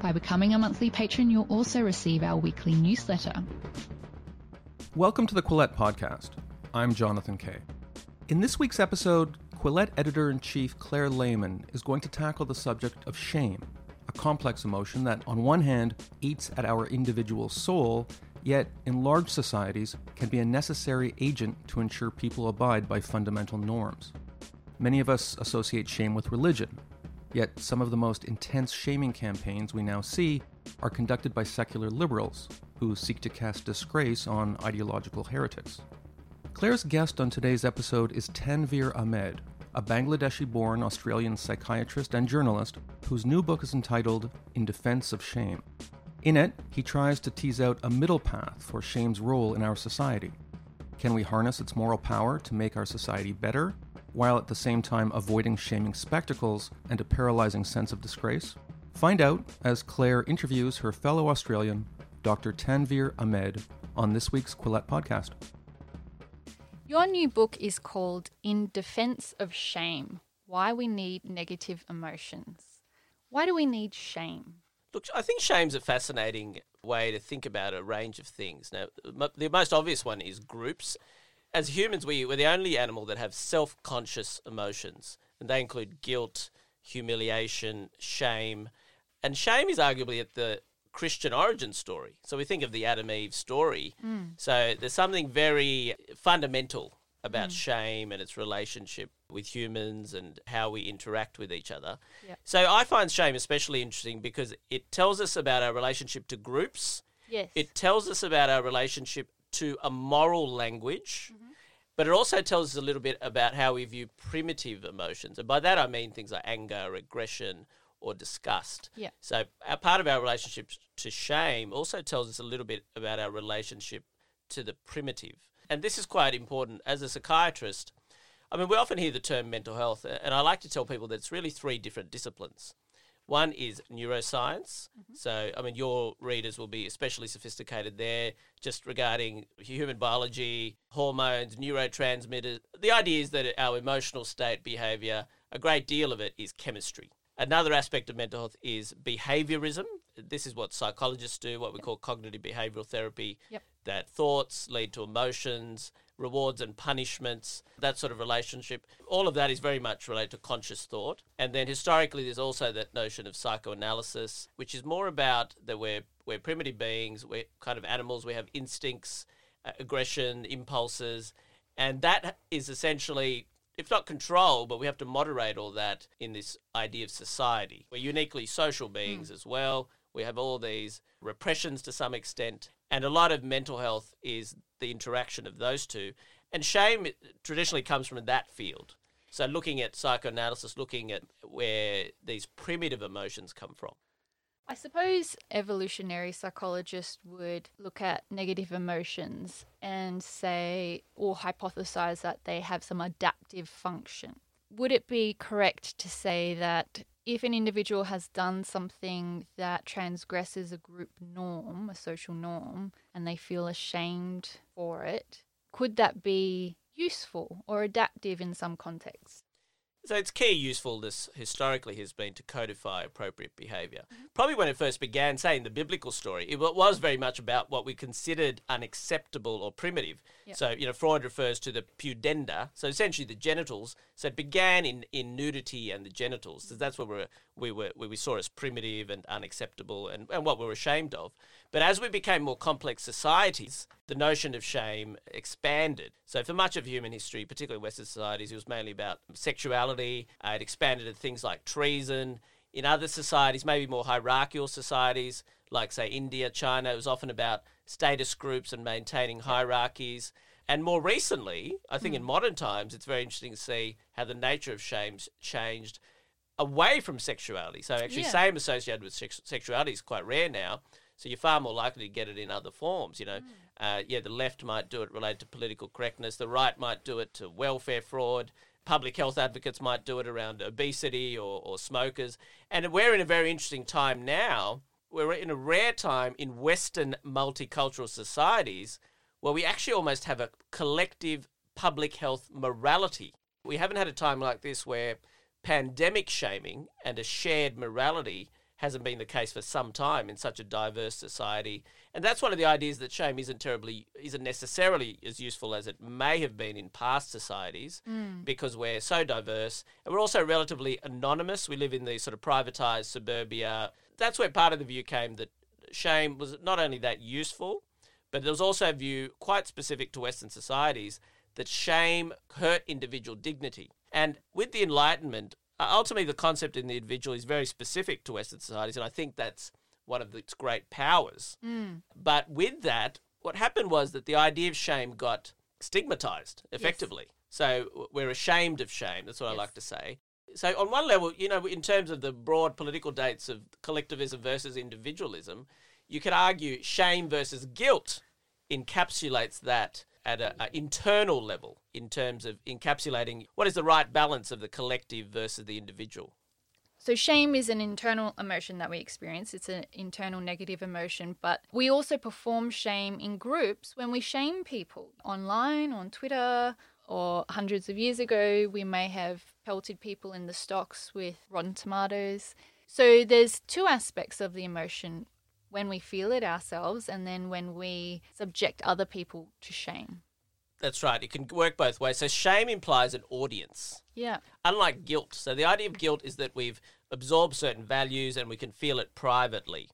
By becoming a monthly patron, you'll also receive our weekly newsletter. Welcome to the Quillette Podcast. I'm Jonathan Kay. In this week's episode, Quillette editor in chief Claire Lehmann is going to tackle the subject of shame, a complex emotion that, on one hand, eats at our individual soul, yet, in large societies, can be a necessary agent to ensure people abide by fundamental norms. Many of us associate shame with religion, Yet, some of the most intense shaming campaigns we now see are conducted by secular liberals who seek to cast disgrace on ideological heretics. Claire's guest on today's episode is Tanveer Ahmed, a Bangladeshi born Australian psychiatrist and journalist whose new book is entitled In Defense of Shame. In it, he tries to tease out a middle path for shame's role in our society. Can we harness its moral power to make our society better while at the same time avoiding shaming spectacles and a paralyzing sense of disgrace? Find out as Claire interviews her fellow Australian, Dr. Tanveer Ahmed, on this week's Quillette podcast. Your new book is called In Defense of Shame Why We Need Negative Emotions. Why do we need shame? Look, I think shame's a fascinating way to think about a range of things. Now, the most obvious one is groups as humans, we, we're the only animal that have self conscious emotions, and they include guilt, humiliation, shame. And shame is arguably at the Christian origin story. So we think of the Adam Eve story. Mm. So there's something very fundamental about mm. shame and its relationship with humans and how we interact with each other. Yep. So I find shame especially interesting because it tells us about our relationship to groups. Yes. It tells us about our relationship to a moral language. Mm-hmm. But it also tells us a little bit about how we view primitive emotions. And by that I mean things like anger, aggression, or disgust. Yeah. So a part of our relationship to shame also tells us a little bit about our relationship to the primitive. And this is quite important. As a psychiatrist, I mean, we often hear the term mental health, and I like to tell people that it's really three different disciplines. One is neuroscience. Mm-hmm. So, I mean, your readers will be especially sophisticated there, just regarding human biology, hormones, neurotransmitters. The idea is that our emotional state, behavior, a great deal of it is chemistry. Another aspect of mental health is behaviorism. This is what psychologists do, what we call cognitive behavioral therapy. Yep. That thoughts lead to emotions, rewards and punishments, that sort of relationship. All of that is very much related to conscious thought. And then historically, there's also that notion of psychoanalysis, which is more about that we're, we're primitive beings, we're kind of animals, we have instincts, uh, aggression, impulses. And that is essentially if not control, but we have to moderate all that in this idea of society. We're uniquely social beings mm. as well. We have all these repressions to some extent. And a lot of mental health is the interaction of those two. And shame traditionally comes from that field. So, looking at psychoanalysis, looking at where these primitive emotions come from. I suppose evolutionary psychologists would look at negative emotions and say or hypothesize that they have some adaptive function. Would it be correct to say that if an individual has done something that transgresses a group norm, a social norm, and they feel ashamed for it, could that be useful or adaptive in some contexts? So its key usefulness historically has been to codify appropriate behaviour. Mm-hmm. Probably when it first began, say in the biblical story, it was very much about what we considered unacceptable or primitive. Yep. So, you know, Freud refers to the pudenda, so essentially the genitals. So it began in, in nudity and the genitals. So that's what we were, we were we saw as primitive and unacceptable and, and what we were ashamed of. But as we became more complex societies, the notion of shame expanded. So, for much of human history, particularly Western societies, it was mainly about sexuality. Uh, it expanded to things like treason. In other societies, maybe more hierarchical societies, like, say, India, China, it was often about status groups and maintaining hierarchies. And more recently, I think mm. in hmm. modern times, it's very interesting to see how the nature of shame changed away from sexuality. So, actually, yeah. shame associated with sex- sexuality is quite rare now. So you're far more likely to get it in other forms. You know, uh, yeah, the left might do it related to political correctness. The right might do it to welfare fraud. Public health advocates might do it around obesity or, or smokers. And we're in a very interesting time now. We're in a rare time in Western multicultural societies where we actually almost have a collective public health morality. We haven't had a time like this where pandemic shaming and a shared morality hasn't been the case for some time in such a diverse society. And that's one of the ideas that shame isn't terribly isn't necessarily as useful as it may have been in past societies mm. because we're so diverse and we're also relatively anonymous. We live in the sort of privatized suburbia. That's where part of the view came that shame was not only that useful, but there was also a view quite specific to Western societies that shame hurt individual dignity. And with the Enlightenment, uh, ultimately the concept in the individual is very specific to Western societies, and I think that's one of its great powers. But with that, what happened was that the idea of shame got stigmatized effectively. So we're ashamed of shame. That's what I like to say. So on one level, you know, in terms of the broad political dates of collectivism versus individualism, you could argue shame versus guilt encapsulates that at an internal level in terms of encapsulating what is the right balance of the collective versus the individual. So, shame is an internal emotion that we experience. It's an internal negative emotion, but we also perform shame in groups when we shame people online, on Twitter, or hundreds of years ago, we may have pelted people in the stocks with rotten tomatoes. So, there's two aspects of the emotion when we feel it ourselves and then when we subject other people to shame. That's right. It can work both ways. So shame implies an audience. Yeah. unlike guilt. So the idea of guilt is that we've absorbed certain values and we can feel it privately.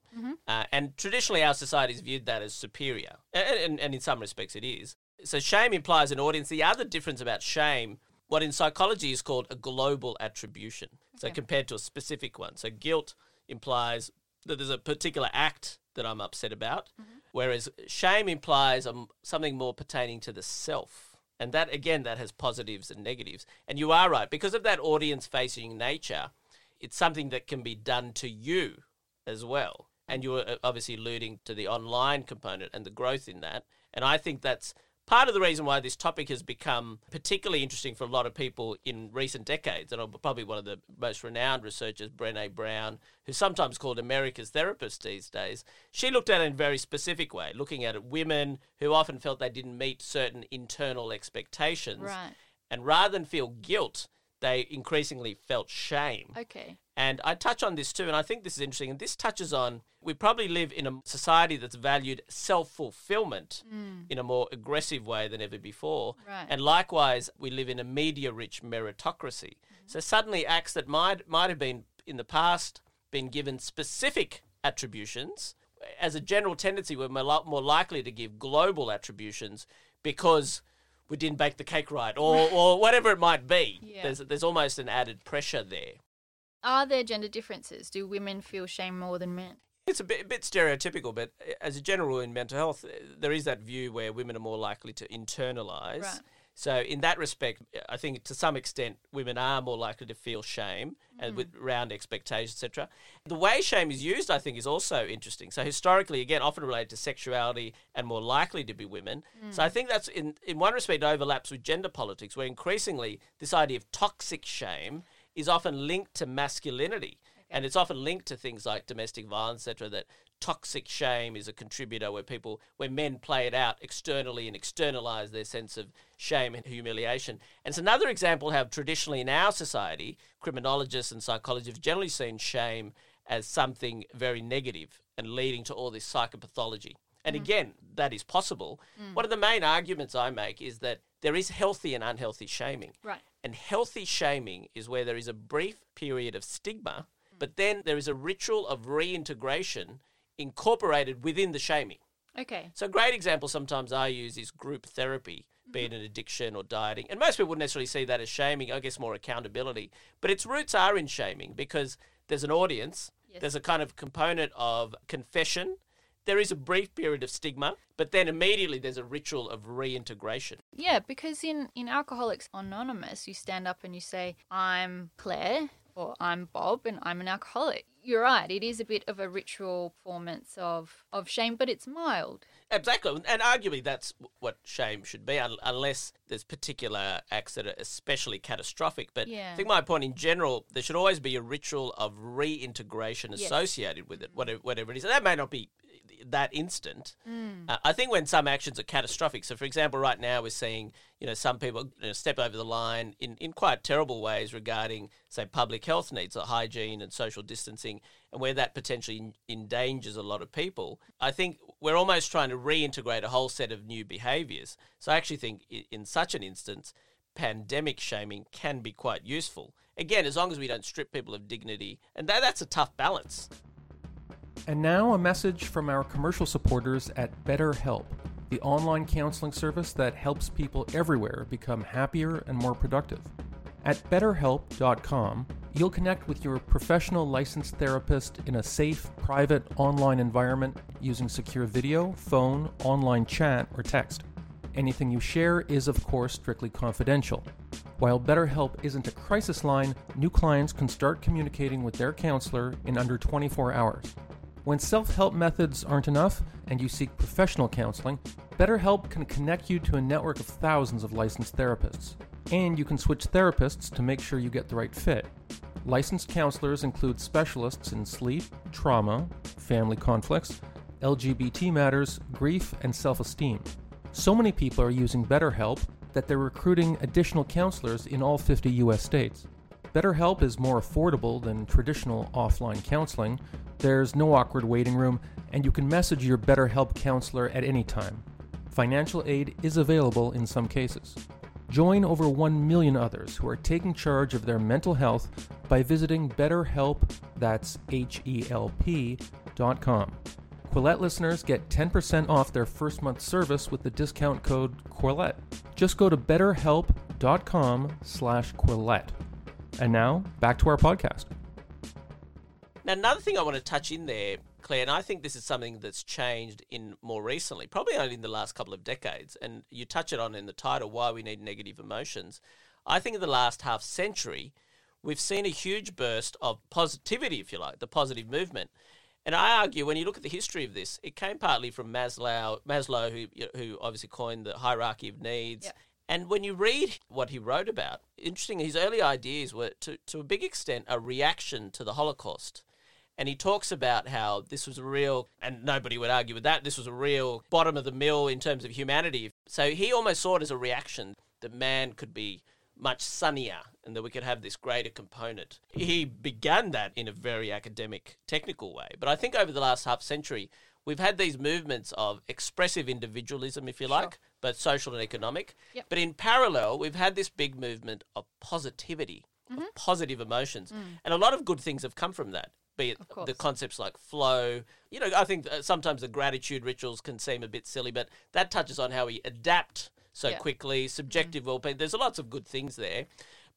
Uh, and traditionally, our society's viewed that as superior, and, and, and in some respects, it is. So shame implies an audience. The other difference about shame, what in psychology is called a global attribution. So Okay. compared to a specific one. So guilt implies that there's a particular act that I'm upset about, whereas shame implies um, something more pertaining to the self. And that, again, that has positives and negatives. And you are right. Because of that audience facing nature, it's something that can be done to you as well. And you were uh, obviously alluding to the online component and the growth in that. And I think that's part of the reason why this topic has become particularly interesting for a lot of people in recent decades. And probably one of the most renowned researchers, Brene Brown, who's sometimes called America's therapist these days, she looked at it in a very specific way, looking at women who often felt they didn't meet certain internal expectations. Right. And rather than feel guilt, they increasingly felt shame. Okay. And I touch on this too, and I think this is interesting. And this touches on we probably live in a society that's valued self fulfillment mm. in a more aggressive way than ever before. Right. And likewise, we live in a media rich meritocracy. Mm-hmm. So suddenly, acts that might, might have been in the past been given specific attributions, as a general tendency, we're more likely to give global attributions because we didn't bake the cake right or, or whatever it might be. Yeah. There's, there's almost an added pressure there. Are there gender differences? Do women feel shame more than men? It's a bit, a bit stereotypical, but as a general rule in mental health, uh, there is that view where women are more likely to internalize. Right. So, in that respect, eh, I think to some extent, women are more likely to feel shame and with around expectations, etc. The way shame is used, I think, is also interesting. So, historically, again, often related to sexuality and more likely to be women. Mm. So, I think that's in in one respect overlaps with gender politics, where increasingly this idea of toxic shame is often linked to masculinity. And it's often linked to things like domestic violence, etc. That toxic shame is a contributor where people, where men play it out externally and externalize their sense of shame and humiliation. And it's another example how traditionally in our society, criminologists and psychologists have generally seen shame as something very negative and leading to all this psychopathology. And mm. again, that is possible. Mm. One of the main arguments I make is that there is healthy and unhealthy shaming. Right. And healthy shaming is where there is a brief period of stigma, mm. but then there is a ritual of reintegration incorporated within the shaming. Okay. So, a great example sometimes I use is group therapy, be it mm-hmm. an addiction or dieting. And most people wouldn't necessarily see that as shaming, I guess more accountability. But its roots are in shaming because there's an audience, Yes. there's a kind of component of confession. There is a brief period of stigma, but then immediately there's a ritual of reintegration. Yeah, because in, in Alcoholics Anonymous, you stand up and you say, I'm Claire, or I'm Bob and I'm an alcoholic. You're right, it is a bit of a ritual performance of, of shame, but it's mild. Exactly, and arguably that's what shame should be, unless there's particular acts that are especially catastrophic. But yeah. I think my point in general, there should always be a ritual of reintegration yes. associated with it, whatever, whatever it is. And that may not be that instant. Mm. Uh, I think when some actions are catastrophic, so for example, right now we're seeing you know some people you know, step over the line in, in quite terrible ways regarding say public health needs, like hygiene and social distancing, and where that potentially endangers a lot of people. I think we're almost trying to reintegrate a whole set of new behaviours. So I actually think in such an instance, pandemic shaming can be quite useful. Again, as long as we don't strip people of dignity, and that, that's a tough balance. And now a message from our commercial supporters at BetterHelp, the online counseling service that helps people everywhere become happier and more productive. At betterhelp.com, you'll connect with your professional licensed therapist in a safe, private online environment using secure video, phone, online chat, or text. Anything you share is, of course, strictly confidential. While BetterHelp isn't a crisis line, new clients can start communicating with their counselor in under 24 hours. When self help methods aren't enough and you seek professional counseling, BetterHelp can connect you to a network of thousands of licensed therapists. And you can switch therapists to make sure you get the right fit. Licensed counselors include specialists in sleep, trauma, family conflicts, LGBT matters, grief, and self esteem. So many people are using BetterHelp that they're recruiting additional counselors in all 50 US states. BetterHelp is more affordable than traditional offline counseling, there's no awkward waiting room, and you can message your BetterHelp counselor at any time. Financial aid is available in some cases. Join over 1 million others who are taking charge of their mental health by visiting BetterHelp, that's H E L P.com. Quillette listeners get 10% off their first month service with the discount code Quillette. Just go to betterhelp.com slash Quillette. And now, back to our podcast. Now, another thing I want to touch in there, Claire, and I think this is something that's changed in more recently, probably only in the last couple of decades, and you touch it on in the title, Why We Need Negative Emotions. I think in the last half century, we've seen a huge burst of positivity, if you like, the positive movement. And I argue when you look at the history of this, it came partly from Maslow, Maslow who, who obviously coined the hierarchy of needs. Yep. And when you read what he wrote about, interesting, his early ideas were to, to a big extent a reaction to the Holocaust. And he talks about how this was a real, and nobody would argue with that, this was a real bottom of the mill in terms of humanity. So he almost saw it as a reaction that man could be much sunnier and that we could have this greater component. He began that in a very academic, technical way. But I think over the last half century, we've had these movements of expressive individualism, if you like, sure. Both social and economic. Yep. But in parallel, we've had this big movement of positivity, mm-hmm. of positive emotions. Mm. And a lot of good things have come from that be it the concepts like flow. You know, I think sometimes the gratitude rituals can seem a bit silly, but that touches on how we adapt so yeah. quickly, subjective mm-hmm. well-being. There's lots of good things there.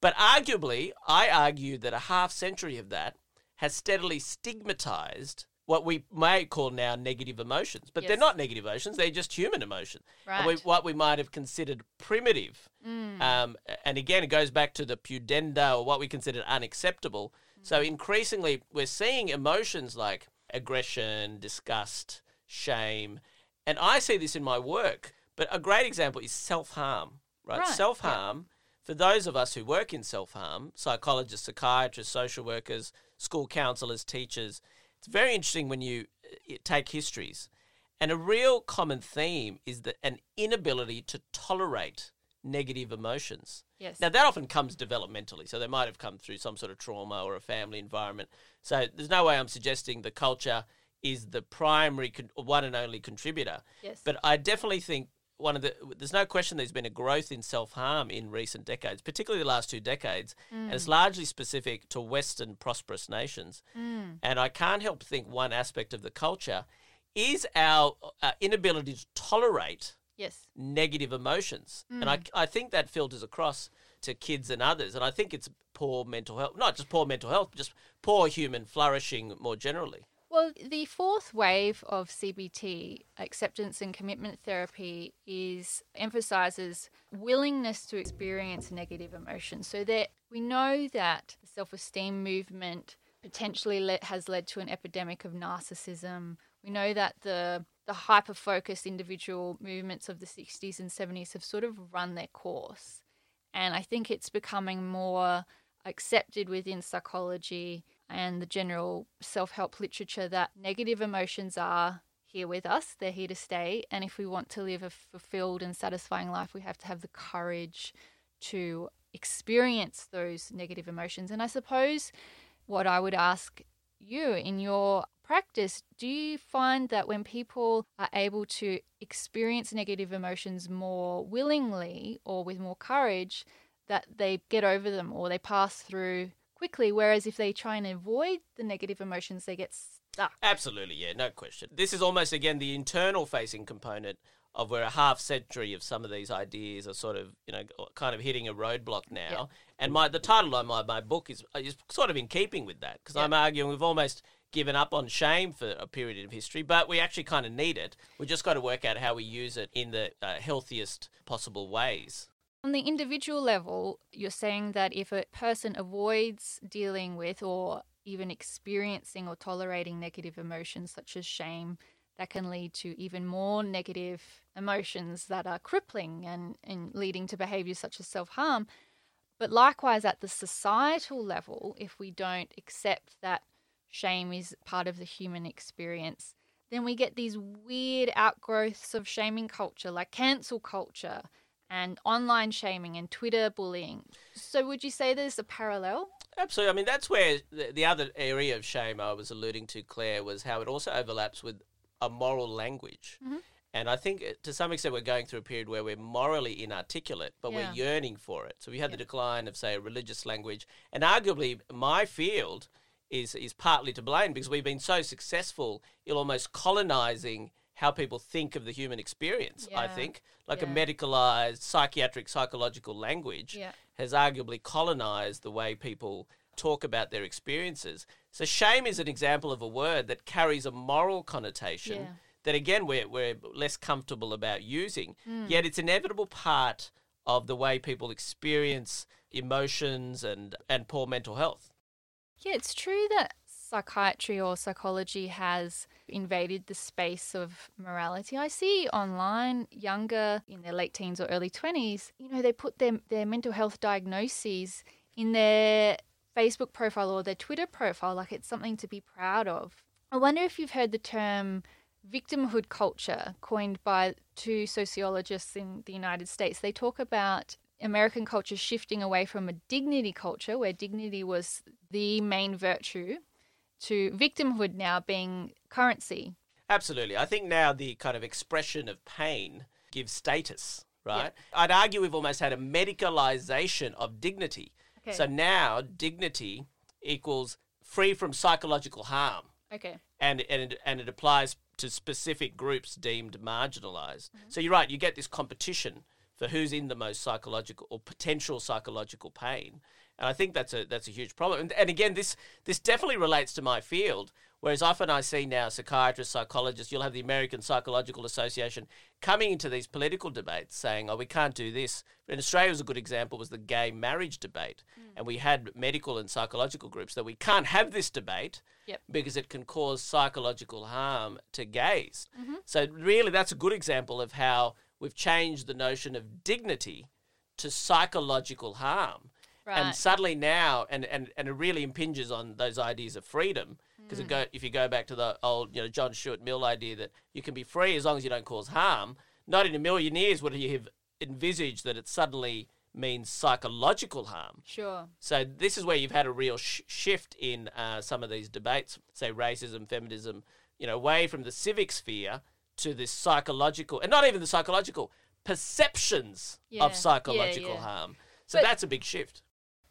But arguably, I argue that a half century of that has steadily stigmatized what we may call now negative emotions. But yes. they're not negative emotions, they're just human emotions. Right. We, what we might have considered primitive. Mm. Um, and again, it goes back to the pudenda or what we considered unacceptable so increasingly, we're seeing emotions like aggression, disgust, shame, and I see this in my work. But a great example is self harm, right? right. Self harm. Yeah. For those of us who work in self harm, psychologists, psychiatrists, social workers, school counselors, teachers, it's very interesting when you uh, take histories. And a real common theme is that an inability to tolerate negative emotions. Yes. Now that often comes developmentally, so they might have come through some sort of trauma or a family environment. So there's no way I'm suggesting the culture is the primary con- one and only contributor. Yes. But I definitely think one of the there's no question there's been a growth in self harm in recent decades, particularly the last two decades, mm. and it's mm. largely specific to Western prosperous nations. Mm. And I can't help think one aspect of the culture is our uh, inability to tolerate yes negative emotions mm. and I, I think that filters across to kids and others and i think it's poor mental health not just poor mental health just poor human flourishing more generally well, the fourth wave of CBT, acceptance and commitment therapy, is emphasizes willingness to experience negative emotions. So that we know that the self esteem movement potentially le- has led to an epidemic of narcissism. We know that the the hyper focused individual movements of the 60s and 70s have sort of run their course. And I think it's becoming more accepted within psychology and the general self help literature that negative emotions are here with us, they're here to stay. And if we want to live a fulfilled and satisfying life, we have to have the courage to experience those negative emotions. And I suppose what I would ask you in your practice, do you find that when people are able to experience negative emotions more willingly or with more courage, that they get over them or they pass through quickly? Whereas if they try and avoid the negative emotions, they get stuck. Absolutely, yeah, no question. This is almost, again, the internal facing component of where a half century of some of these ideas are sort of, you know, kind of hitting a roadblock now. Yep. And my the title of my, my book is, is sort of in keeping with that because yep. I'm arguing we've almost given up on shame for a period of history, but we actually kind of need it. We just got to work out how we use it in the uh, healthiest possible ways. On the individual level, you're saying that if a person avoids dealing with or even experiencing or tolerating negative emotions such as shame, that can lead to even more negative emotions that are crippling and, and leading to behaviors such as self harm. But likewise, at the societal level, if we don't accept that shame is part of the human experience, then we get these weird outgrowths of shaming culture, like cancel culture and online shaming and Twitter bullying. So, would you say there's a parallel? Absolutely. I mean, that's where the, the other area of shame I was alluding to, Claire, was how it also overlaps with a moral language. Mm-hmm. And I think uh, to some extent we're going through a period where we're morally inarticulate, but yeah. we're yearning for it. So we had yeah. the decline of, say, religious language. And arguably, my field is, is partly to blame because we've been so successful in almost colonizing how people think of the human experience, yeah. I think. Like a medicalized psychiatric psychological language has arguably colonized the way people talk about their experiences. So shame is an example of a word that carries a moral connotation yeah. that again we're we're less comfortable about using. Mm. Yet it's an inevitable part of the way people experience emotions and and poor mental health. Yeah, it's true that psychiatry or psychology has invaded the space of morality. I see online younger in their late teens or early 20s, you know, they put their their mental health diagnoses in their Facebook profile or their Twitter profile like it's something to be proud of. I wonder if you've heard the term victimhood culture coined by two sociologists in the United States. They talk about American culture shifting away from a dignity culture where dignity was the main virtue to victimhood now being currency. Absolutely. I think now the kind of expression of pain gives status, right? Yeah. I'd argue we've almost had a medicalization of dignity Okay. So now dignity equals free from psychological harm. Okay. And and it, and it applies to specific groups deemed marginalized. Mm-hmm. So you're right, you get this competition for who's in the most psychological or potential psychological pain. And I think that's a that's a huge problem. And, and again, this this definitely relates to my field Whereas often I see now psychiatrists, psychologists, you'll have the American Psychological Association coming into these political debates saying, oh, we can't do this. In Australia was a good example was the gay marriage debate. Mm. And we had medical and psychological groups that we can't have this debate yep. because it can cause psychological harm to gays. Mm-hmm. So really that's a good example of how we've changed the notion of dignity to psychological harm. Right. And suddenly now, and, and, and it really impinges on those ideas of freedom because mm. if you go back to the old, you know, John Stuart Mill idea that you can be free as long as you don't cause harm, not in a million years would you have envisaged that it suddenly means psychological harm. Sure. So this is where you've had a real sh- shift in uh, some of these debates, say racism, feminism, you know, away from the civic sphere to this psychological, and not even the psychological perceptions yeah. of psychological yeah, yeah. harm. So but, that's a big shift.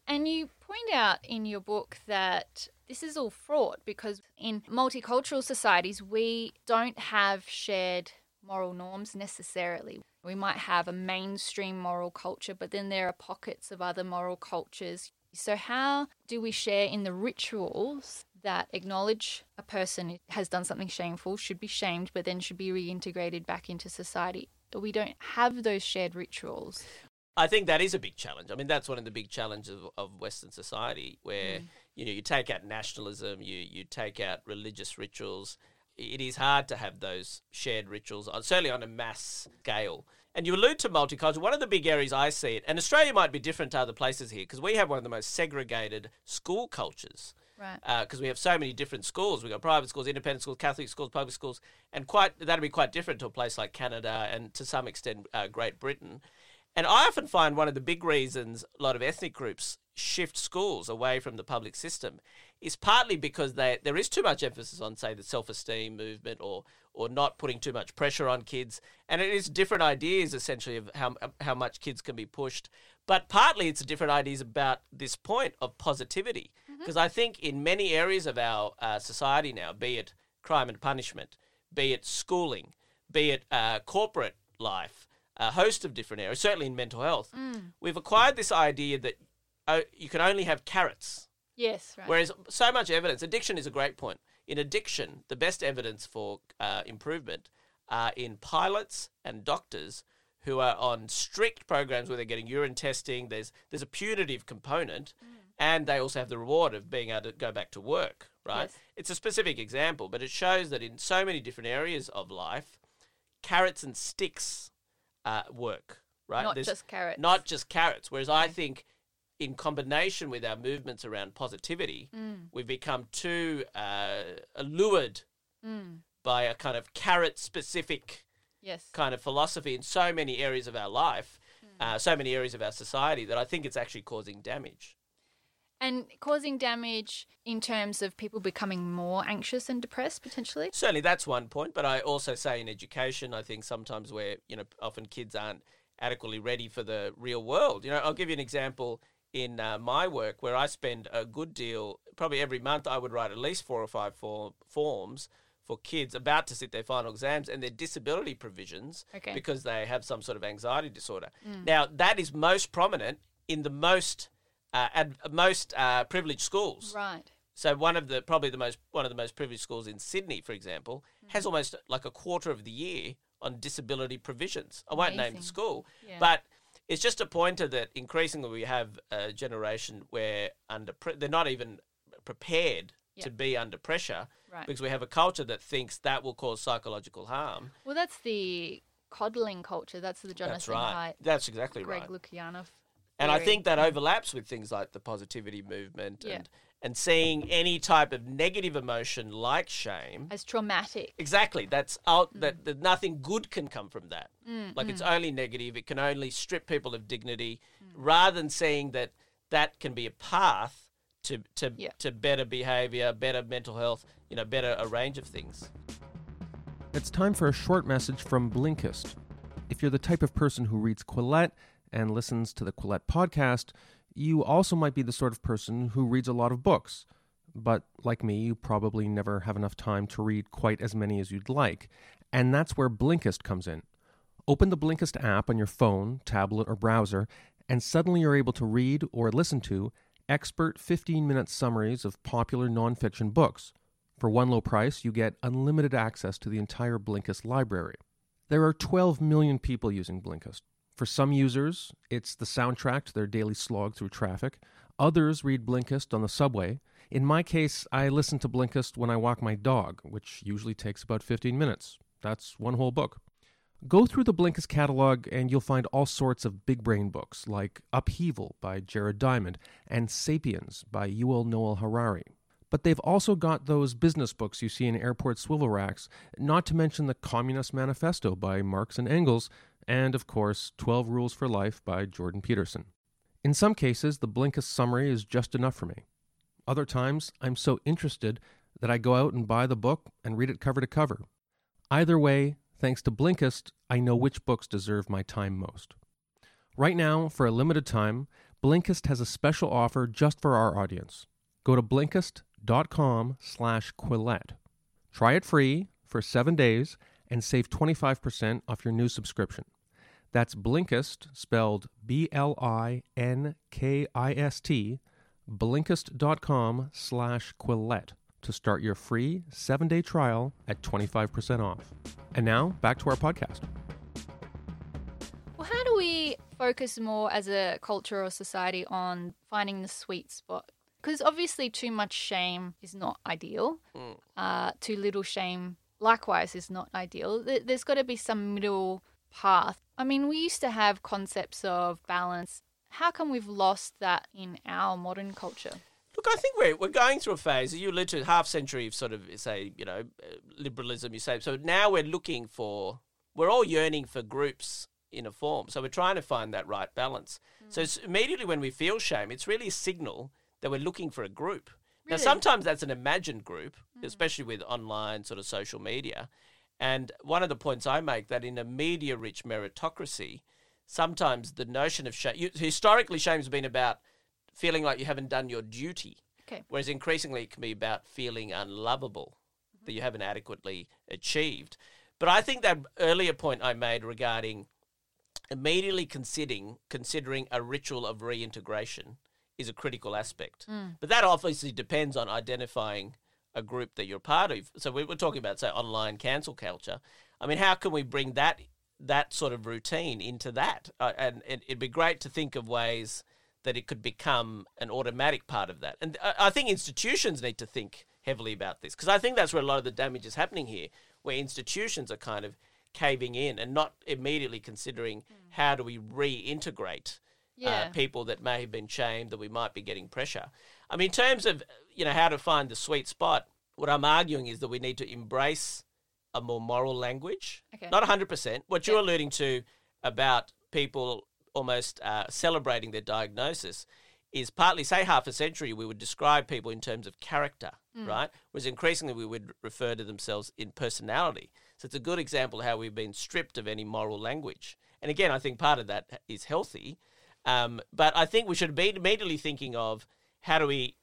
And you point out in your book that this is all fraught because in multicultural societies, we don't have shared moral norms necessarily. We might have a mainstream moral culture, but then there are pockets of other moral cultures. So, how do we share in the rituals that acknowledge a person has done something shameful, should be shamed, but then should be reintegrated back into society? We don't have those shared rituals. I think that is a big challenge. I mean, that's one of the big challenges of, of Western society, where mm. you know you take out nationalism, you you take out religious rituals. It is hard to have those shared rituals, certainly on a mass scale. And you allude to multicultural. One of the big areas I see it, and Australia might be different to other places here, because we have one of the most segregated school cultures. Right. Because we have so many different schools. We've got private schools, independent schools, Catholic schools, public schools, and quite that'd be quite different to a place like Canada and to some extent uh, Great Britain. And I often find one of the big reasons a lot of ethnic groups shift schools away from the public system is partly because they, there is too much emphasis on, say, the self-esteem movement or or not putting too much pressure on kids, and it is different ideas essentially of how how much kids can be pushed. But partly it's different ideas about this point of positivity, because I think in many areas of our uh, society now, be it crime and punishment, be it schooling, be it uh, corporate life, a host of different areas, certainly in mental health, we've acquired this idea that uh, you can only have carrots. Yes, right. Whereas so much evidence, addiction is a great point. In addiction, the best evidence for uh, improvement are in pilots and doctors who are on strict programs where they're getting urine testing. There's there's a punitive component, and they also have the reward of being able to go back to work. Right? Yes. It's a specific example, but it shows that in so many different areas of life, carrots and sticks uh, work. Right? Not There's- just carrots. not just carrots. Whereas I think, in combination with our movements around positivity, Mm. we've become too uh, allured Mm. by a kind of carrot specific Yes. kind of philosophy in so many areas of our life, Mm. uh, so many areas of our society that I think it's actually causing damage. And causing damage in terms of people becoming more anxious and depressed potentially. Certainly, that's one point. But I also say in education, I think sometimes where you know often kids aren't adequately ready for the real world. You know, I'll give you an example in uh, my work where I spend a good deal, probably every month, I would write at least four or five for, forms for kids about to sit their final exams and their disability provisions Okay. because they have some sort of anxiety disorder. Now, that is most prominent in the most uh, ad, most uh, privileged schools. Right. So one of the probably the most one of the most privileged schools in Sydney, for example, has almost like a quarter of the year on disability provisions. I won't name the school, Yeah. but it's just a pointer that increasingly we have a generation where under pre- they're not even prepared to be under pressure Right. because we have a culture that thinks that will cause psychological harm. Well, that's the coddling culture. That's the Jonathan That's right. Haidt, That's exactly Greg right. Greg Lukianoff. And I think that overlaps with things like the positivity movement Yeah. and and seeing any type of negative emotion like shame as traumatic. Exactly. That's out. Mm. That, that nothing good can come from that. like it's only negative. It can only strip people of dignity, Mm. rather than seeing that that can be a path to to Yeah. to better behavior, better mental health. You know, better a range of things. It's time for a short message from Blinkist. If you're the type of person who reads Quillette and listens to the Quillette podcast, you also might be the sort of person who reads a lot of books. But like me, you probably never have enough time to read quite as many as you'd like. And that's where Blinkist comes in. Open the Blinkist app on your phone, tablet, or browser, and suddenly you're able to read or listen to expert 15 minute summaries of popular nonfiction books. For one low price, you get unlimited access to the entire Blinkist library. There are 12 million people using Blinkist. For some users, it's the soundtrack to their daily slog through traffic. Others read Blinkist on the subway. In my case, I listen to Blinkist when I walk my dog, which usually takes about 15 minutes. That's one whole book. Go through the Blinkist catalog and you'll find all sorts of big brain books like Upheaval by Jared Diamond and Sapiens by Yuval Noah Harari. But they've also got those business books you see in airport swivel racks, not to mention the Communist Manifesto by Marx and Engels, and of course, 12 Rules for Life by Jordan Peterson. In some cases, the Blinkist summary is just enough for me. Other times, I'm so interested that I go out and buy the book and read it cover to cover. Either way, thanks to Blinkist, I know which books deserve my time most. Right now, for a limited time, Blinkist has a special offer just for our audience. Go to blinkist.com slash Quillette. Try it free for seven days and save 25% off your new subscription. That's Blinkist, spelled B L I N K I S T, blinkist.com slash Quillette to start your free seven day trial at 25% off. And now, back to our podcast. Well, how do we focus more as a culture or society on finding the sweet spot? Because obviously, too much shame is not ideal. Mm. Uh, too little shame, likewise, is not ideal. There's got to be some middle path. I mean, we used to have concepts of balance. How come we've lost that in our modern culture? Look, I think we're, we're going through a phase. You alluded to half century of sort of, say, you know, uh, liberalism, you say. So now we're looking for, we're all yearning for groups in a form. So we're trying to find that right balance. Mm. So immediately when we feel shame, it's really a signal that we're looking for a group. Really? Now, sometimes that's an imagined group, mm. especially with online sort of social media. And one of the points I make that in a media rich meritocracy, sometimes the notion of shame, historically, shame's been about feeling like you haven't done your duty. Okay. Whereas increasingly it can be about feeling unlovable, mm-hmm. that you haven't adequately achieved. But I think that earlier point I made regarding immediately considering considering a ritual of reintegration is a critical aspect. Mm. But that obviously depends on identifying a group that you're part of. So we were talking about say online cancel culture. I mean, how can we bring that that sort of routine into that? Uh, and, and, it'd be great to think of ways that it could become an automatic part of that. And I, I think institutions need to think heavily about this because I think that's where a lot of the damage is happening here, where institutions are kind of caving in and not immediately considering mm. how do we reintegrate uh, yeah. uh, people that may have been shamed that we might be getting pressure. I mean, in terms of you know how to find the sweet spot, what I'm arguing is that we need to embrace a more moral language, okay. not 100. percent What you're alluding to about people almost uh, celebrating their diagnosis is partly, say, half a century, we would describe people in terms of character, mm. right? Whereas increasingly we would refer to themselves in personality. So it's a good example of how we've been stripped of any moral language. And again, I think part of that is healthy. Um, but I think we should be immediately thinking of how do we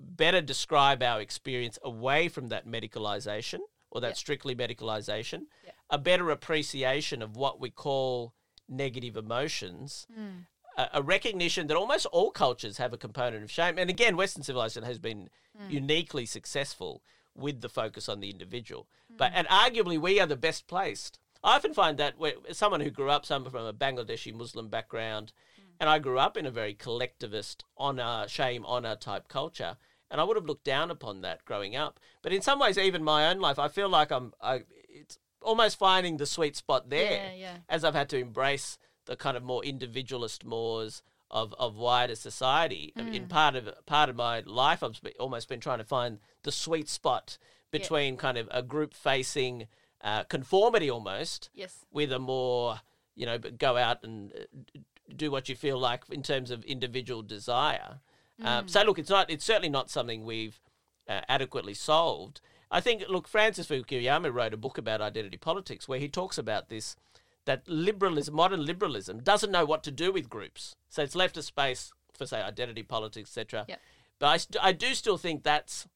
better describe our experience away from that medicalization or that strictly medicalization, a better appreciation of what we call negative emotions, mm. a, a, recognition that almost all cultures have a component of shame. And again, Western civilization has been mm. uniquely successful with the focus on the individual. Mm. But and arguably we are the best placed. I often find that someone who grew up some from a Bangladeshi Muslim background. And I grew up in a very collectivist honor, shame, honor type culture, and I would have looked down upon that growing up. But in some ways, even my own life, I feel like I'm. I, it's almost finding the sweet spot there, yeah, yeah. as I've had to embrace the kind of more individualist mores of, of wider society. Mm. In part of part of my life, I've almost been trying to find the sweet spot between yeah. kind of a group facing uh, conformity almost, yes, with a more you know go out and uh, do what you feel like in terms of individual desire. Um, mm. Um, so look, it's not it's certainly not something we've uh, adequately solved. I think look, Francis Fukuyama wrote a book about identity politics where he talks about this that liberalism, modern liberalism, doesn't know what to do with groups. So it's left a space for, say, identity politics, etc. Yep. But I, st- I do still think that's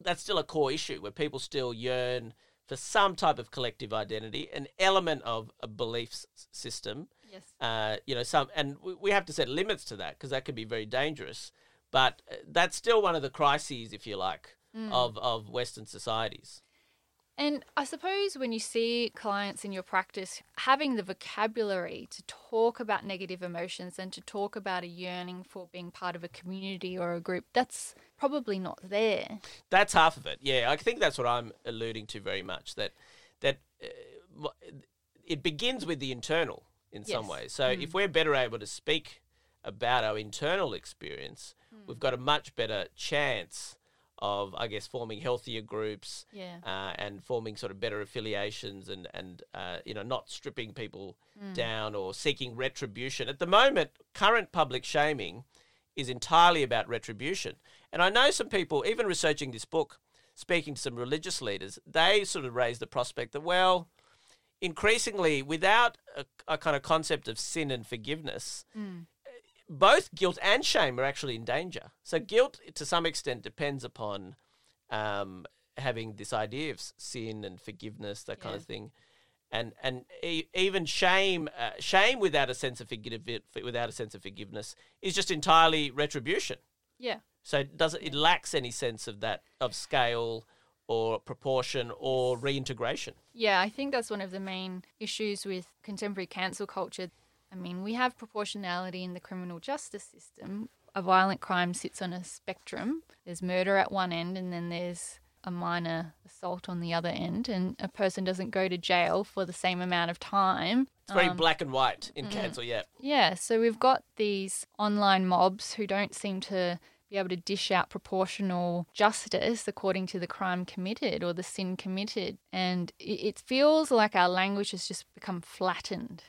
that's still a core issue where people still yearn for some type of collective identity, an element of a belief s- system. Yes. Uh, you know, some, and we, we have to set limits to that because that can be very dangerous. But uh, that's still one of the crises, if you like, mm. of of Western societies. And I suppose when you see clients in your practice having the vocabulary to talk about negative emotions and to talk about a yearning for being part of a community or a group, that's probably not there. That's half of it. Yeah, I think that's what I'm alluding to very much. That that uh, it begins with the internal in yes. some ways. So mm. if we're better able to speak about our internal experience, mm. we've got a much better chance of I guess forming healthier groups yeah. uh, and forming sort of better affiliations and and uh, you know not stripping people mm. down or seeking retribution. At the moment, current public shaming is entirely about retribution, and I know some people even researching this book, speaking to some religious leaders, they sort of raise the prospect that well. Increasingly, without a, a kind of concept of sin and forgiveness, mm both guilt and shame are actually in danger. So guilt, to some extent, depends upon um, having this idea of sin and forgiveness, that kind of thing, and and e- even shame, uh, shame without a sense of forgive, without a sense of forgiveness, is just entirely retribution. Yeah. So it does it lacks any sense of that of scale or proportion or reintegration. Yeah, I think that's one of the main issues with contemporary cancel culture I mean, we have proportionality in the criminal justice system. A violent crime sits on a spectrum. There's murder at one end, and then there's a minor assault on the other end, and a person doesn't go to jail for the same amount of time. It's very Um, black and white in cancel, yeah. Yeah, so we've got these online mobs who don't seem to be able to dish out proportional justice according to the crime committed or the sin committed. And it, feels like our language has just become flattened.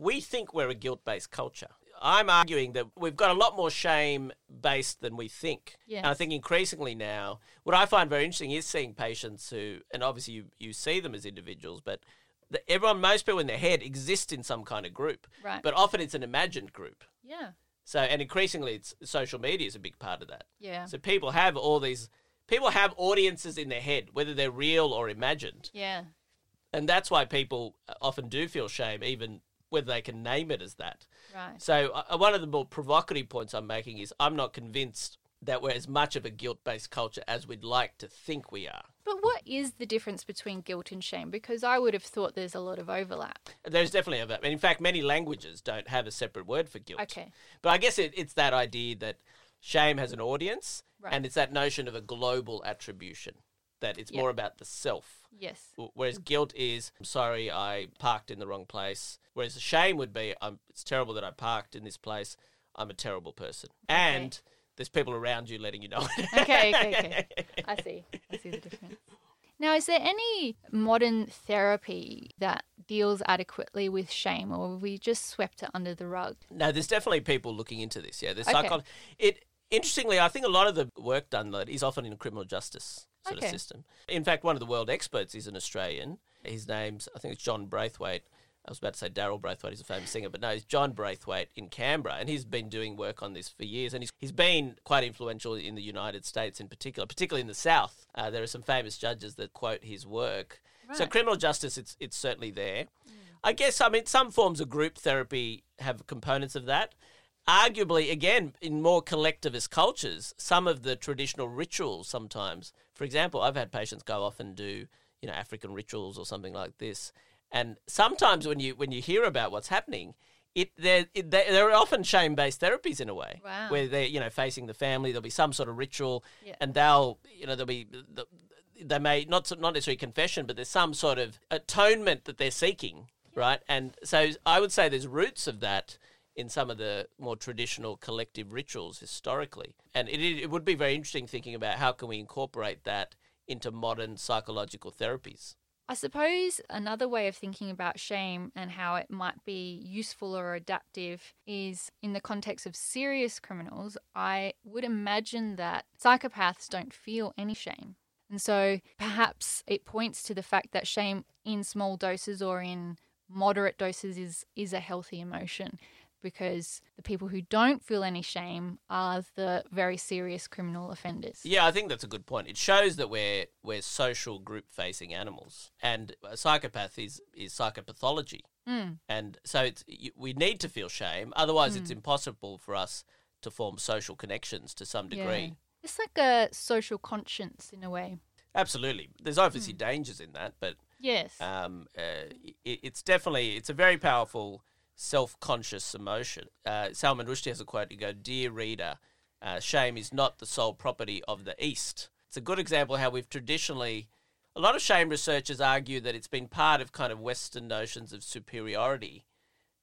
We think we're a guilt based culture. I'm arguing that we've got a lot more shame based than we think. And I think increasingly now, what I find very interesting is seeing patients who, and obviously you, you see them as individuals, but the, everyone, most people in their head exist in some kind of group. Right. But often it's an imagined group. Yeah. So, and increasingly, it's social media is a big part of that. Yeah. So people have all these, people have audiences in their head, whether they're real or imagined, Yeah. and that's why people uh, often do feel shame, even whether they can name it as that. Right. So, uh, one of the more provocative points I'm making is I'm not convinced that we're as much of a guilt-based culture as we'd like to think we are. But what is the difference between guilt and shame? Because I would have thought there's a lot of overlap. There's definitely a, and in fact, many languages don't have a separate word for guilt. Okay. But I guess it, it's that idea that shame has an audience, Right. and it's that notion of a global attribution that it's Yeah. more about the self. Yes. Whereas guilt is, I'm sorry, I parked in the wrong place. Whereas shame would be, I'm, it's terrible that I parked in this place. I'm a terrible person. And there's people around you letting you know. Okay, okay, okay. I see. I see the difference. Now, is there any modern therapy that deals adequately with shame, or have we just swept it under the rug? No, there's definitely people looking into this. Yeah, there's Okay. psychol- It interestingly, I think a lot of the work done that is often in the criminal justice sort Okay. of system. In fact, one of the world experts is an Australian. His name's I think it's John Braithwaite. I was about to say Daryl Braithwaite, he's a famous singer, but no, he's John Braithwaite in Canberra, and he's been doing work on this for years, and he's, he's been quite influential in the United States in particular, particularly in the South. Uh, there are some famous judges that quote his work. So criminal justice, it's it's certainly there. I guess I mean some forms of group therapy have components of that. Arguably, again, in more collectivist cultures, some of the traditional rituals sometimes. For example, I've had patients go off and do you know African rituals or something like this, and sometimes when you when you hear about what's happening. It, they're, it, they're often shame-based therapies in a way, Wow. where they're you know facing the family. There'll be some sort of ritual, Yeah. and they'll you know there'll be the, they may not not necessarily confession, but there's some sort of atonement that they're seeking, right? And so I would say there's roots of that in some of the more traditional collective rituals historically, and it it would be very interesting thinking about how can we incorporate that into modern psychological therapies. I suppose another way of thinking about shame and how it might be useful or adaptive is in the context of serious criminals. I would imagine that psychopaths don't feel any shame. And so perhaps it points to the fact that shame in small doses or in moderate doses is, is a healthy emotion because the people who don't feel any shame are the very serious criminal offenders. Yeah, I think that's a good point. It shows that we're we're social group facing animals, and a psychopath is is psychopathology, Mm. and so it's we need to feel shame. Otherwise, it's impossible for us to form social connections to some degree. Yeah. It's like a social conscience in a way. Absolutely, there's obviously dangers in that, but Yes. um, uh, it, it's definitely it's a very powerful self-conscious emotion. Uh, Salman Rushdie has a quote. You go, "Dear reader, uh, shame is not the sole property of the East." It's a good example how we've traditionally. A lot of shame researchers argue that it's been part of kind of Western notions of superiority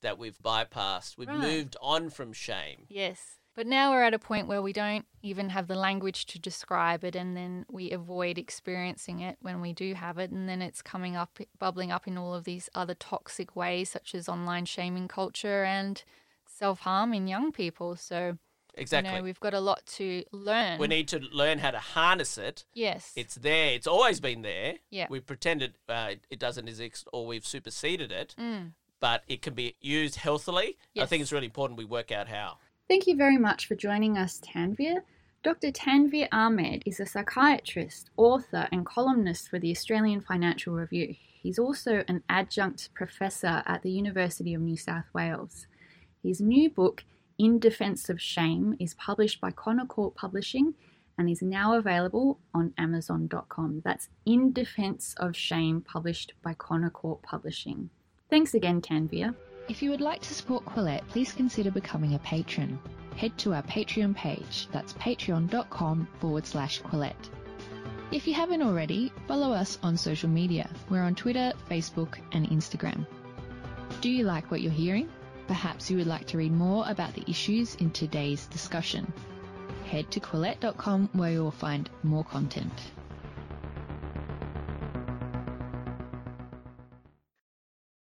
that we've bypassed. We've Right. moved on from shame. yes. But now we're at a point where we don't even have the language to describe it, and then we avoid experiencing it when we do have it, and then it's coming up, bubbling up in all of these other toxic ways, such as online shaming culture and self harm in young people. So, Exactly. you know, we've got a lot to learn. we need to learn how to harness it yes. It's there. It's always been there. Yeah. We pretended uh, it doesn't exist or we've superseded it, Mm. but it can be used healthily. I think it's really important we work out how. Thank you very much for joining us, Tanvir. Dr. Tanvir Ahmed is a psychiatrist, author, and columnist for the Australian Financial Review. He's also an adjunct professor at the University of New South Wales. His new book, In Defense of Shame, is published by Connor Court Publishing and is now available on Amazon.com. That's In Defense of Shame, published by Connor Court Publishing. Thanks again, Tanvir. If you would like to support Quillette, please consider becoming a patron. Head to our Patreon page, that's patreon.com forward slash Quillette. If you haven't already, follow us on social media. We're on Twitter, Facebook, and Instagram. Do you like what you're hearing? Perhaps you would like to read more about the issues in today's discussion. Head to Quillette.com where you will find more content.